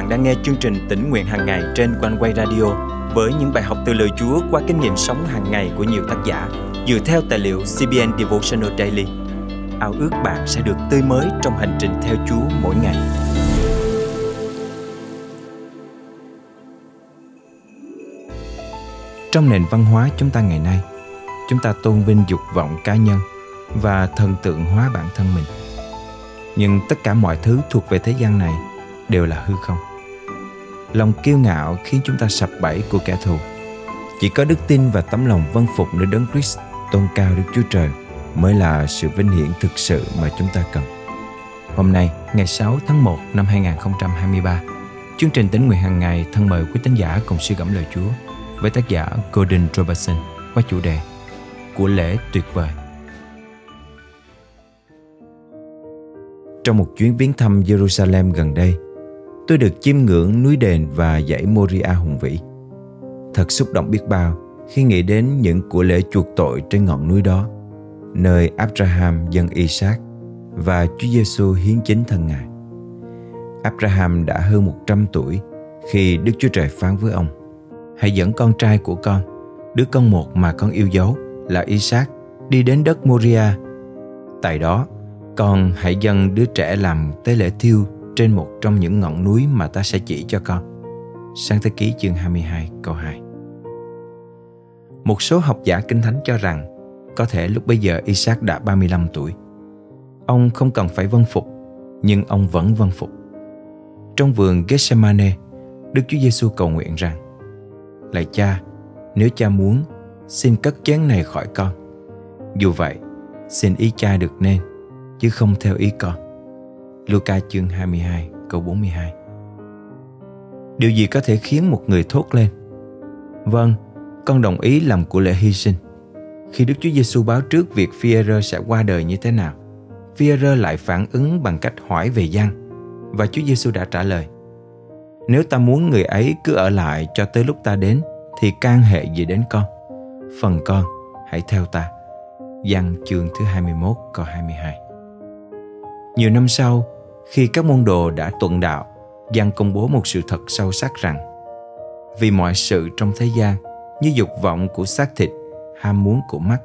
bạn đang nghe chương trình tỉnh nguyện hàng ngày trên quanh quay radio với những bài học từ lời Chúa qua kinh nghiệm sống hàng ngày của nhiều tác giả dựa theo tài liệu CBN Devotional Daily. Ao ước bạn sẽ được tươi mới trong hành trình theo Chúa mỗi ngày. Trong nền văn hóa chúng ta ngày nay, chúng ta tôn vinh dục vọng cá nhân và thần tượng hóa bản thân mình. Nhưng tất cả mọi thứ thuộc về thế gian này đều là hư không lòng kiêu ngạo khiến chúng ta sập bẫy của kẻ thù chỉ có đức tin và tấm lòng vâng phục nơi đấng Christ tôn cao Đức Chúa Trời mới là sự vinh hiển thực sự mà chúng ta cần. Hôm nay, ngày 6 tháng 1 năm 2023, chương trình tính nguyện hàng ngày thân mời quý tín giả cùng suy gẫm lời Chúa với tác giả Gordon Robertson qua chủ đề của lễ tuyệt vời. Trong một chuyến viếng thăm Jerusalem gần đây, tôi được chiêm ngưỡng núi đền và dãy Moria hùng vĩ. Thật xúc động biết bao khi nghĩ đến những của lễ chuộc tội trên ngọn núi đó, nơi Abraham dân Isaac và Chúa Giêsu hiến chính thân Ngài. Abraham đã hơn 100 tuổi khi Đức Chúa Trời phán với ông Hãy dẫn con trai của con, đứa con một mà con yêu dấu là Isaac, đi đến đất Moria. Tại đó, con hãy dâng đứa trẻ làm tế lễ thiêu trên một trong những ngọn núi mà ta sẽ chỉ cho con. Sáng thế ký chương 22 câu 2 Một số học giả kinh thánh cho rằng có thể lúc bây giờ Isaac đã 35 tuổi. Ông không cần phải vân phục, nhưng ông vẫn vân phục. Trong vườn Gethsemane, Đức Chúa Giêsu cầu nguyện rằng Lạy cha, nếu cha muốn, xin cất chén này khỏi con. Dù vậy, xin ý cha được nên, chứ không theo ý con. Luca chương 22 câu 42 Điều gì có thể khiến một người thốt lên? Vâng, con đồng ý làm của lễ hy sinh. Khi Đức Chúa Giêsu báo trước việc phi sẽ qua đời như thế nào phi lại phản ứng bằng cách hỏi về Giăng Và Chúa Giêsu đã trả lời Nếu ta muốn người ấy cứ ở lại cho tới lúc ta đến Thì can hệ gì đến con? Phần con, hãy theo ta. Giăng chương thứ 21 câu 22 Nhiều năm sau, khi các môn đồ đã tuận đạo, Giăng công bố một sự thật sâu sắc rằng vì mọi sự trong thế gian như dục vọng của xác thịt, ham muốn của mắt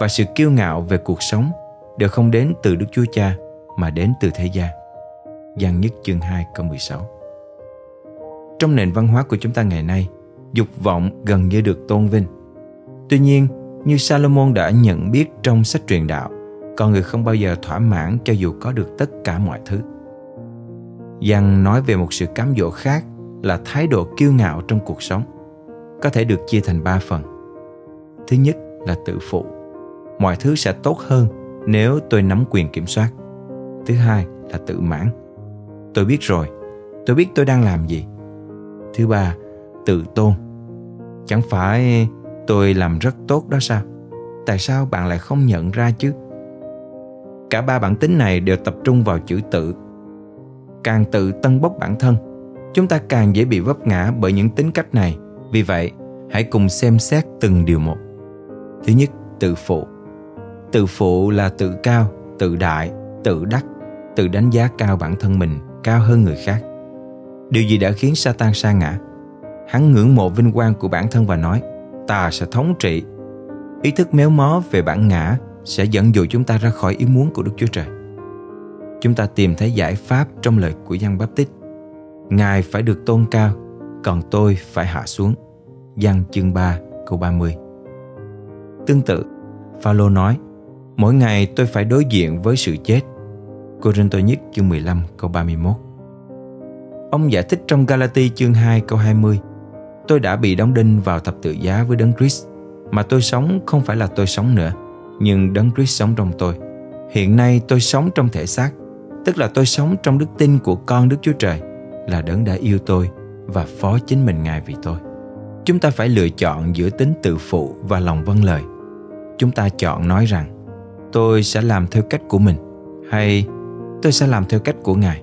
và sự kiêu ngạo về cuộc sống đều không đến từ Đức Chúa Cha mà đến từ thế gian. Giăng nhất chương 2 câu 16 Trong nền văn hóa của chúng ta ngày nay, dục vọng gần như được tôn vinh. Tuy nhiên, như Salomon đã nhận biết trong sách truyền đạo, con người không bao giờ thỏa mãn cho dù có được tất cả mọi thứ. Giăng nói về một sự cám dỗ khác là thái độ kiêu ngạo trong cuộc sống có thể được chia thành ba phần. Thứ nhất là tự phụ. Mọi thứ sẽ tốt hơn nếu tôi nắm quyền kiểm soát. Thứ hai là tự mãn. Tôi biết rồi, tôi biết tôi đang làm gì. Thứ ba, tự tôn. Chẳng phải tôi làm rất tốt đó sao? Tại sao bạn lại không nhận ra chứ? Cả ba bản tính này đều tập trung vào chữ tự càng tự tân bốc bản thân. Chúng ta càng dễ bị vấp ngã bởi những tính cách này. Vì vậy, hãy cùng xem xét từng điều một. Thứ nhất, tự phụ. Tự phụ là tự cao, tự đại, tự đắc, tự đánh giá cao bản thân mình, cao hơn người khác. Điều gì đã khiến Satan sa ngã? Hắn ngưỡng mộ vinh quang của bản thân và nói, ta sẽ thống trị. Ý thức méo mó về bản ngã sẽ dẫn dụ chúng ta ra khỏi ý muốn của Đức Chúa Trời chúng ta tìm thấy giải pháp trong lời của Giăng Baptist. Ngài phải được tôn cao, còn tôi phải hạ xuống. Giăng chương 3 câu 30 Tương tự, Phaolô nói, mỗi ngày tôi phải đối diện với sự chết. Cô Rinh nhất chương 15 câu 31 Ông giải thích trong Galati chương 2 câu 20 Tôi đã bị đóng đinh vào thập tự giá với Đấng Christ Mà tôi sống không phải là tôi sống nữa Nhưng Đấng Christ sống trong tôi Hiện nay tôi sống trong thể xác tức là tôi sống trong đức tin của con Đức Chúa Trời là đấng đã yêu tôi và phó chính mình Ngài vì tôi. Chúng ta phải lựa chọn giữa tính tự phụ và lòng vâng lời. Chúng ta chọn nói rằng tôi sẽ làm theo cách của mình hay tôi sẽ làm theo cách của Ngài.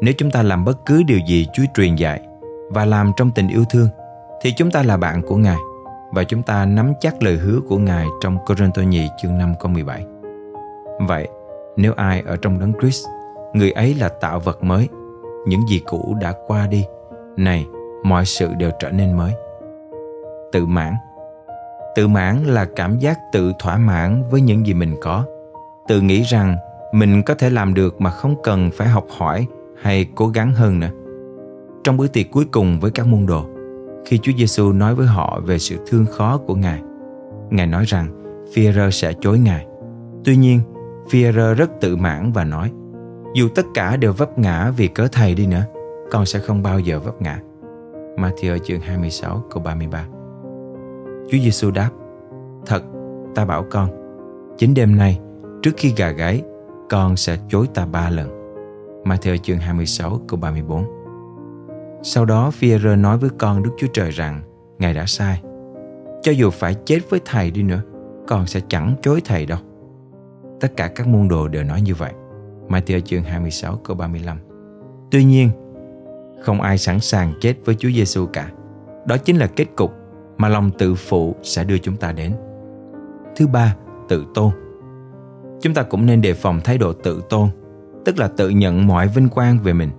Nếu chúng ta làm bất cứ điều gì Chúa truyền dạy và làm trong tình yêu thương thì chúng ta là bạn của Ngài và chúng ta nắm chắc lời hứa của Ngài trong Cô-rinh-tô nhì chương 5 câu 17. Vậy, nếu ai ở trong đấng Christ, người ấy là tạo vật mới. những gì cũ đã qua đi này mọi sự đều trở nên mới tự mãn tự mãn là cảm giác tự thỏa mãn với những gì mình có tự nghĩ rằng mình có thể làm được mà không cần phải học hỏi hay cố gắng hơn nữa trong bữa tiệc cuối cùng với các môn đồ khi Chúa Giêsu nói với họ về sự thương khó của Ngài. Ngài nói rằng Führer sẽ chối Ngài. Tuy nhiên, Führer rất tự mãn và nói dù tất cả đều vấp ngã vì cớ thầy đi nữa, con sẽ không bao giờ vấp ngã. Matthew chương 26 câu 33 Chúa Giêsu đáp Thật, ta bảo con Chính đêm nay, trước khi gà gáy Con sẽ chối ta ba lần. Matthew chương 26 câu 34 Sau đó Phêrô nói với con Đức Chúa Trời rằng Ngài đã sai. Cho dù phải chết với Thầy đi nữa Con sẽ chẳng chối Thầy đâu. Tất cả các môn đồ đều nói như vậy Matthew chương 26 câu 35 Tuy nhiên không ai sẵn sàng chết với Chúa Giêsu cả. Đó chính là kết cục mà lòng tự phụ sẽ đưa chúng ta đến. Thứ ba, tự tôn. Chúng ta cũng nên đề phòng thái độ tự tôn, tức là tự nhận mọi vinh quang về mình.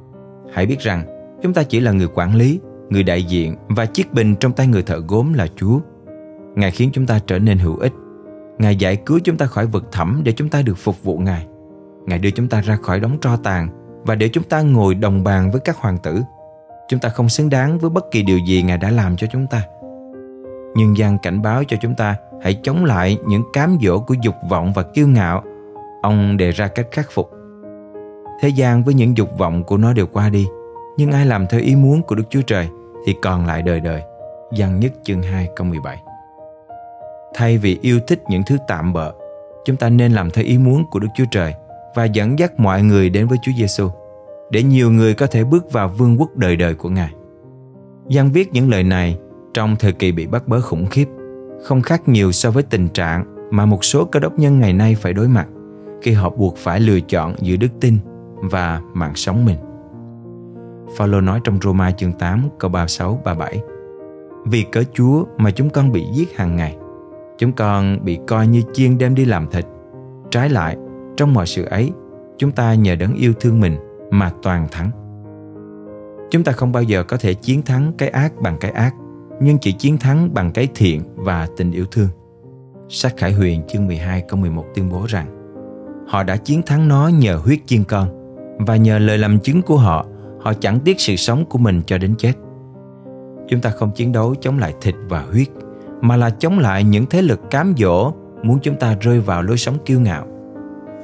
Hãy biết rằng, chúng ta chỉ là người quản lý, người đại diện và chiếc bình trong tay người thợ gốm là Chúa. Ngài khiến chúng ta trở nên hữu ích. Ngài giải cứu chúng ta khỏi vực thẳm để chúng ta được phục vụ Ngài. Ngài đưa chúng ta ra khỏi đống tro tàn và để chúng ta ngồi đồng bàn với các hoàng tử. Chúng ta không xứng đáng với bất kỳ điều gì Ngài đã làm cho chúng ta. Nhưng gian cảnh báo cho chúng ta hãy chống lại những cám dỗ của dục vọng và kiêu ngạo. Ông đề ra cách khắc phục. Thế gian với những dục vọng của nó đều qua đi, nhưng ai làm theo ý muốn của Đức Chúa Trời thì còn lại đời đời. Giăng nhất chương 2 câu 17 Thay vì yêu thích những thứ tạm bợ, chúng ta nên làm theo ý muốn của Đức Chúa Trời và dẫn dắt mọi người đến với Chúa Giêsu để nhiều người có thể bước vào vương quốc đời đời của Ngài. Giăng viết những lời này trong thời kỳ bị bắt bớ khủng khiếp, không khác nhiều so với tình trạng mà một số cơ đốc nhân ngày nay phải đối mặt khi họ buộc phải lựa chọn giữa đức tin và mạng sống mình. Phaolô nói trong Roma chương 8 câu 36 37 Vì cớ Chúa mà chúng con bị giết hàng ngày Chúng con bị coi như chiên đem đi làm thịt Trái lại, trong mọi sự ấy Chúng ta nhờ đấng yêu thương mình mà toàn thắng. Chúng ta không bao giờ có thể chiến thắng cái ác bằng cái ác, nhưng chỉ chiến thắng bằng cái thiện và tình yêu thương. Sách Khải Huyền chương 12 câu 11 tuyên bố rằng Họ đã chiến thắng nó nhờ huyết chiên con và nhờ lời làm chứng của họ, họ chẳng tiếc sự sống của mình cho đến chết. Chúng ta không chiến đấu chống lại thịt và huyết, mà là chống lại những thế lực cám dỗ muốn chúng ta rơi vào lối sống kiêu ngạo.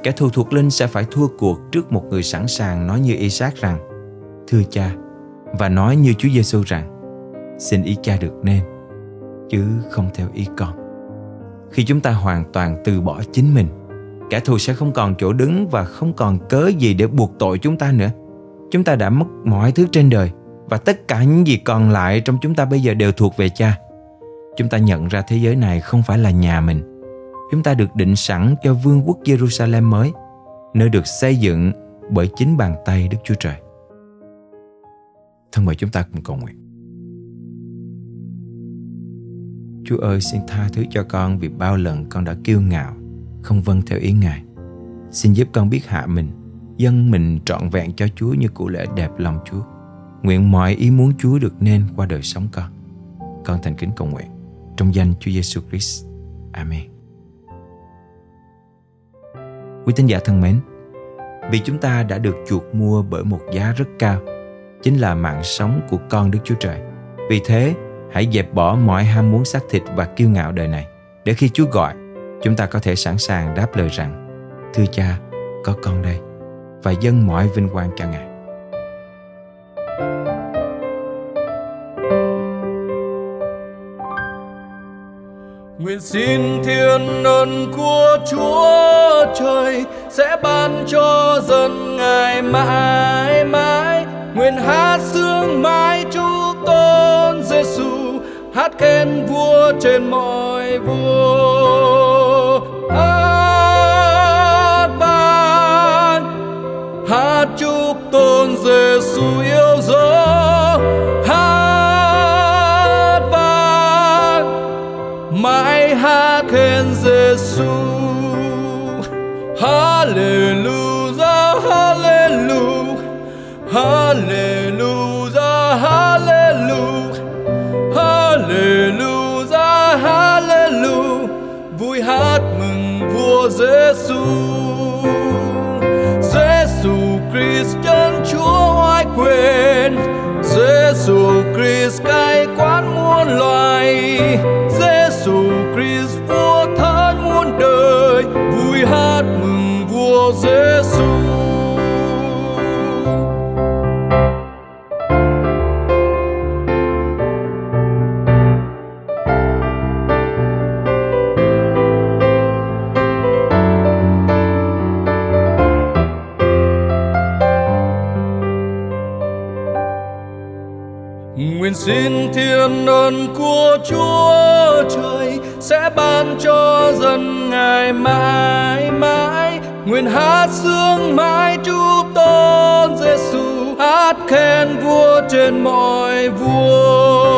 Kẻ thù thuộc linh sẽ phải thua cuộc trước một người sẵn sàng nói như Isaac rằng, Thưa cha, Và nói như Chúa Giêsu rằng, Xin ý cha được nên, Chứ không theo ý con. Khi chúng ta hoàn toàn từ bỏ chính mình, Kẻ thù sẽ không còn chỗ đứng Và không còn cớ gì để buộc tội chúng ta nữa. Chúng ta đã mất mọi thứ trên đời Và tất cả những gì còn lại trong chúng ta bây giờ đều thuộc về cha. Chúng ta nhận ra thế giới này không phải là nhà mình chúng ta được định sẵn cho vương quốc Jerusalem mới, nơi được xây dựng bởi chính bàn tay Đức Chúa Trời. Thân mời chúng ta cùng cầu nguyện. Chúa ơi xin tha thứ cho con vì bao lần con đã kiêu ngạo, không vâng theo ý Ngài. Xin giúp con biết hạ mình, dâng mình trọn vẹn cho Chúa như cụ lễ đẹp lòng Chúa. Nguyện mọi ý muốn Chúa được nên qua đời sống con. Con thành kính cầu nguyện trong danh Chúa Giêsu Christ. Amen. Quý tín giả thân mến, vì chúng ta đã được chuộc mua bởi một giá rất cao, chính là mạng sống của con Đức Chúa Trời. Vì thế, hãy dẹp bỏ mọi ham muốn xác thịt và kiêu ngạo đời này, để khi Chúa gọi, chúng ta có thể sẵn sàng đáp lời rằng, Thưa cha, có con đây, và dâng mọi vinh quang cho Ngài. Nguyện xin thiên ơn của Chúa trời sẽ ban cho dân ngài mãi mãi. Nguyện hát sương mãi chúa tôn Giêsu hát khen vua trên mọi vua. Hallelujah, Hallelujah, Hallelujah, Hallelujah, Hallelujah, Hallelujah. Vui hát mừng Vua Giêsu, Giêsu Christ chân Chúa oai quyền, Giêsu Christ cai quán muôn loài. Thiên ơn của Chúa trời sẽ ban cho dân ngài mãi mãi. Nguyện hát sướng mãi chúc tôn Giêsu hát khen vua trên mọi vua.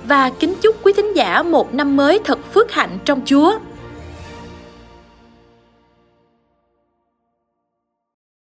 và kính chúc quý thính giả một năm mới thật phước hạnh trong Chúa.